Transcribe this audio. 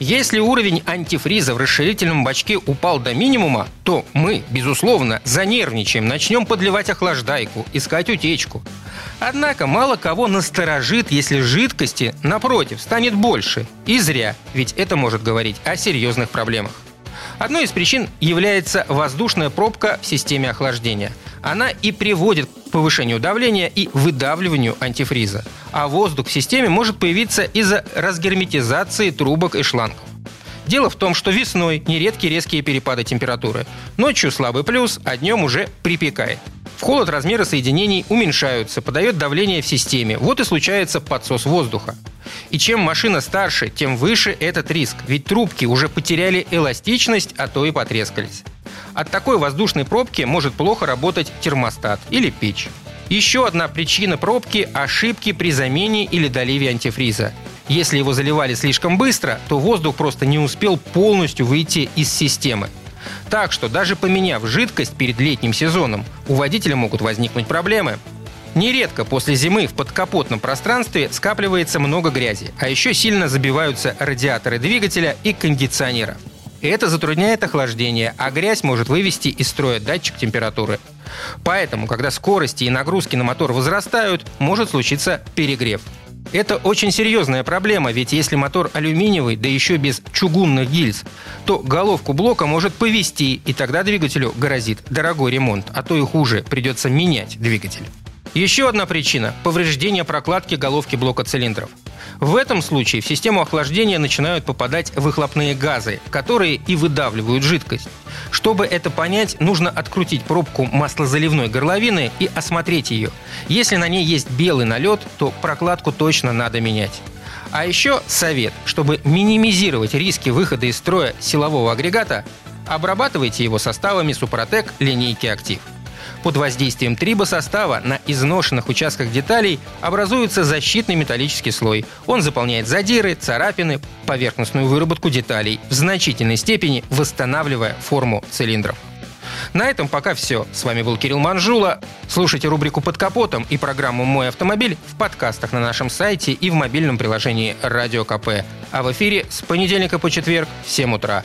Если уровень антифриза в расширительном бачке упал до минимума, то мы, безусловно, занервничаем, начнем подливать охлаждайку, искать утечку. Однако мало кого насторожит, если жидкости, напротив, станет больше. И зря, ведь это может говорить о серьезных проблемах. Одной из причин является воздушная пробка в системе охлаждения. Она и приводит к повышению давления и выдавливанию антифриза. А воздух в системе может появиться из-за разгерметизации трубок и шлангов. Дело в том, что весной нередки резкие перепады температуры. Ночью слабый плюс, а днем уже припекает. В холод размеры соединений уменьшаются, подает давление в системе. Вот и случается подсос воздуха. И чем машина старше, тем выше этот риск, ведь трубки уже потеряли эластичность, а то и потрескались. От такой воздушной пробки может плохо работать термостат или печь. Еще одна причина пробки – ошибки при замене или доливе антифриза. Если его заливали слишком быстро, то воздух просто не успел полностью выйти из системы. Так что даже поменяв жидкость перед летним сезоном, у водителя могут возникнуть проблемы. Нередко после зимы в подкапотном пространстве скапливается много грязи, а еще сильно забиваются радиаторы двигателя и кондиционера. Это затрудняет охлаждение, а грязь может вывести из строя датчик температуры. Поэтому, когда скорости и нагрузки на мотор возрастают, может случиться перегрев. Это очень серьезная проблема, ведь если мотор алюминиевый, да еще без чугунных гильз, то головку блока может повести, и тогда двигателю грозит дорогой ремонт, а то и хуже, придется менять двигатель. Еще одна причина – повреждение прокладки головки блока цилиндров. В этом случае в систему охлаждения начинают попадать выхлопные газы, которые и выдавливают жидкость. Чтобы это понять, нужно открутить пробку маслозаливной горловины и осмотреть ее. Если на ней есть белый налет, то прокладку точно надо менять. А еще совет, чтобы минимизировать риски выхода из строя силового агрегата, обрабатывайте его составами Супротек линейки «Актив». Под воздействием трибосостава на изношенных участках деталей образуется защитный металлический слой. Он заполняет задиры, царапины, поверхностную выработку деталей, в значительной степени восстанавливая форму цилиндров. На этом пока все. С вами был Кирилл Манжула. Слушайте рубрику «Под капотом» и программу «Мой автомобиль» в подкастах на нашем сайте и в мобильном приложении «Радио КП». А в эфире с понедельника по четверг в 7 утра.